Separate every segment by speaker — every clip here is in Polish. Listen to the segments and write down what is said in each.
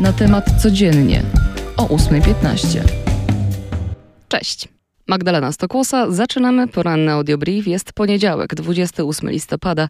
Speaker 1: Na temat codziennie o 8.15.
Speaker 2: Cześć. Magdalena Stokłosa, zaczynamy poranny audiobrief. Jest poniedziałek, 28 listopada.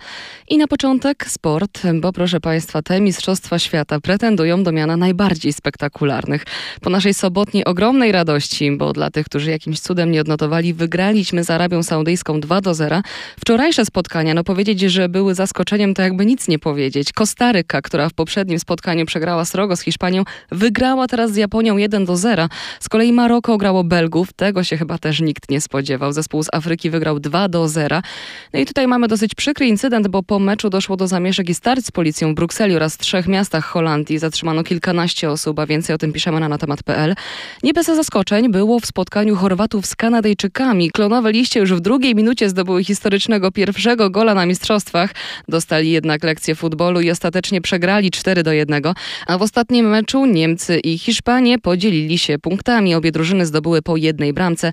Speaker 2: I na początek sport, bo proszę Państwa, te Mistrzostwa Świata pretendują do miana najbardziej spektakularnych. Po naszej sobotniej ogromnej radości, bo dla tych, którzy jakimś cudem nie odnotowali, wygraliśmy z Arabią Saudyjską 2 do 0. Wczorajsze spotkania, no powiedzieć, że były zaskoczeniem, to jakby nic nie powiedzieć. Kostaryka, która w poprzednim spotkaniu przegrała srogo z Hiszpanią, wygrała teraz z Japonią 1 do 0. Z kolei Maroko grało Belgów, tego się chyba też też nikt nie spodziewał. Zespół z Afryki wygrał 2 do 0. No i tutaj mamy dosyć przykry incydent, bo po meczu doszło do zamieszek i starć z policją w Brukseli oraz trzech miastach Holandii. Zatrzymano kilkanaście osób, a więcej o tym piszemy na temat.pl. Nie bez zaskoczeń było w spotkaniu Chorwatów z Kanadyjczykami. Klonowe liście już w drugiej minucie zdobyły historycznego pierwszego gola na mistrzostwach. Dostali jednak lekcję futbolu i ostatecznie przegrali 4 do 1. A w ostatnim meczu Niemcy i Hiszpanie podzielili się punktami. Obie drużyny zdobyły po jednej bramce.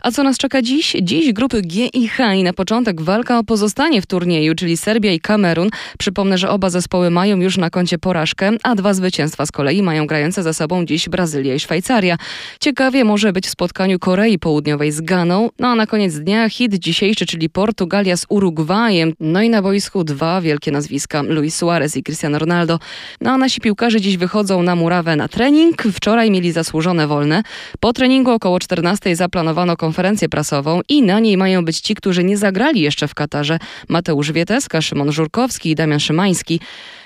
Speaker 2: A co nas czeka dziś? Dziś grupy G i H i na początek walka o pozostanie w turnieju, czyli Serbia i Kamerun. Przypomnę, że oba zespoły mają już na koncie porażkę, a dwa zwycięstwa z kolei mają grające ze sobą dziś Brazylia i Szwajcaria. Ciekawie może być w spotkaniu Korei Południowej z Ganą, no a na koniec dnia hit dzisiejszy, czyli Portugalia z Urugwajem. No i na boisku dwa wielkie nazwiska, Luis Suarez i Cristiano Ronaldo. No a nasi piłkarze dziś wychodzą na murawę na trening. Wczoraj mieli zasłużone wolne. Po treningu około 14 zaplanowano konferencję prasową i na niej mają być ci, którzy nie zagrali jeszcze w Katarze. Mateusz Wieteska, Szymon Żurkowski i Damian Szymański.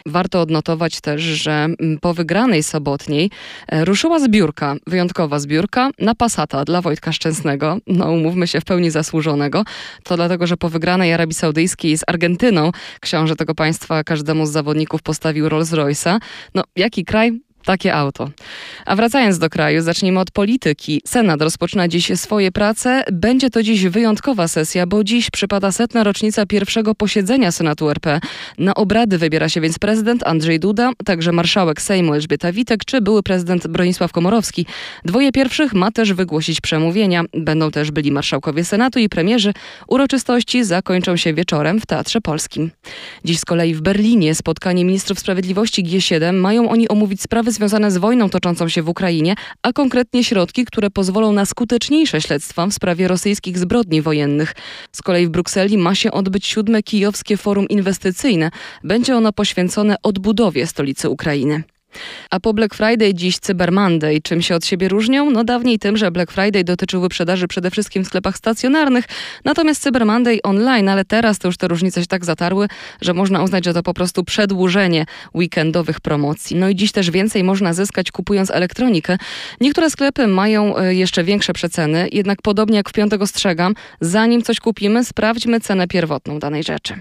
Speaker 2: Warto odnotować też, że mm, po wygranej sobotniej e, ruszyła zbiórka, wyjątkowa zbiórka na Passata dla Wojtka Szczęsnego. No umówmy się, w pełni zasłużonego. To dlatego, że po wygranej Arabii Saudyjskiej z Argentyną książę tego państwa każdemu z zawodników postawił Rolls Royce'a. No jaki kraj? Takie auto. A wracając do kraju, zacznijmy od polityki. Senat rozpoczyna dziś swoje prace. Będzie to dziś wyjątkowa sesja, bo dziś przypada setna rocznica pierwszego posiedzenia Senatu RP. Na obrady wybiera się więc prezydent Andrzej Duda, także marszałek Sejmu Elżbieta Witek czy były prezydent Bronisław Komorowski. Dwoje pierwszych ma też wygłosić przemówienia. Będą też byli marszałkowie Senatu i premierzy. Uroczystości zakończą się wieczorem w Teatrze Polskim. Dziś z kolei w Berlinie spotkanie ministrów sprawiedliwości G7 mają oni omówić sprawy związane z wojną toczącą się w Ukrainie, a konkretnie środki, które pozwolą na skuteczniejsze śledztwa w sprawie rosyjskich zbrodni wojennych. Z kolei w Brukseli ma się odbyć siódme kijowskie forum inwestycyjne. Będzie ono poświęcone odbudowie stolicy Ukrainy. A po Black Friday dziś Cyber Monday. Czym się od siebie różnią? No dawniej tym, że Black Friday dotyczył wyprzedaży przede wszystkim w sklepach stacjonarnych, natomiast Cyber Monday online, ale teraz to już te różnice się tak zatarły, że można uznać, że to po prostu przedłużenie weekendowych promocji. No i dziś też więcej można zyskać kupując elektronikę. Niektóre sklepy mają e, jeszcze większe przeceny, jednak podobnie jak w piątek ostrzegam, zanim coś kupimy, sprawdźmy cenę pierwotną danej rzeczy.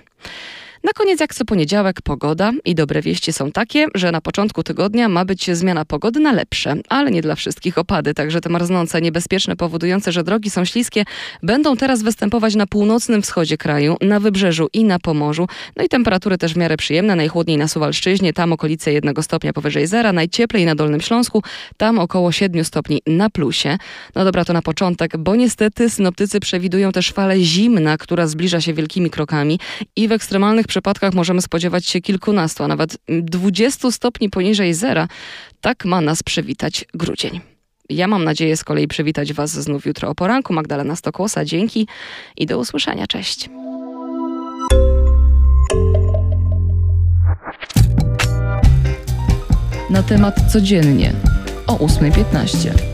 Speaker 2: Na koniec, jak co poniedziałek, pogoda i dobre wieści są takie, że na początku tygodnia ma być zmiana pogody na lepsze, ale nie dla wszystkich opady, także te marznące, niebezpieczne, powodujące, że drogi są śliskie, będą teraz występować na północnym wschodzie kraju, na wybrzeżu i na Pomorzu. No i temperatury też w miarę przyjemne, najchłodniej na Suwalszczyźnie, tam okolice 1 stopnia powyżej zera, najcieplej na Dolnym Śląsku, tam około 7 stopni na plusie. No dobra, to na początek, bo niestety synoptycy przewidują też falę zimna, która zbliża się wielkimi krokami i w ekstremalnych przypadkach możemy spodziewać się kilkunastu, a nawet dwudziestu stopni poniżej zera. Tak ma nas przywitać grudzień. Ja mam nadzieję z kolei przywitać Was znów jutro o poranku. Magdalena Stokłosa, dzięki i do usłyszenia. Cześć.
Speaker 1: Na temat codziennie o 8.15.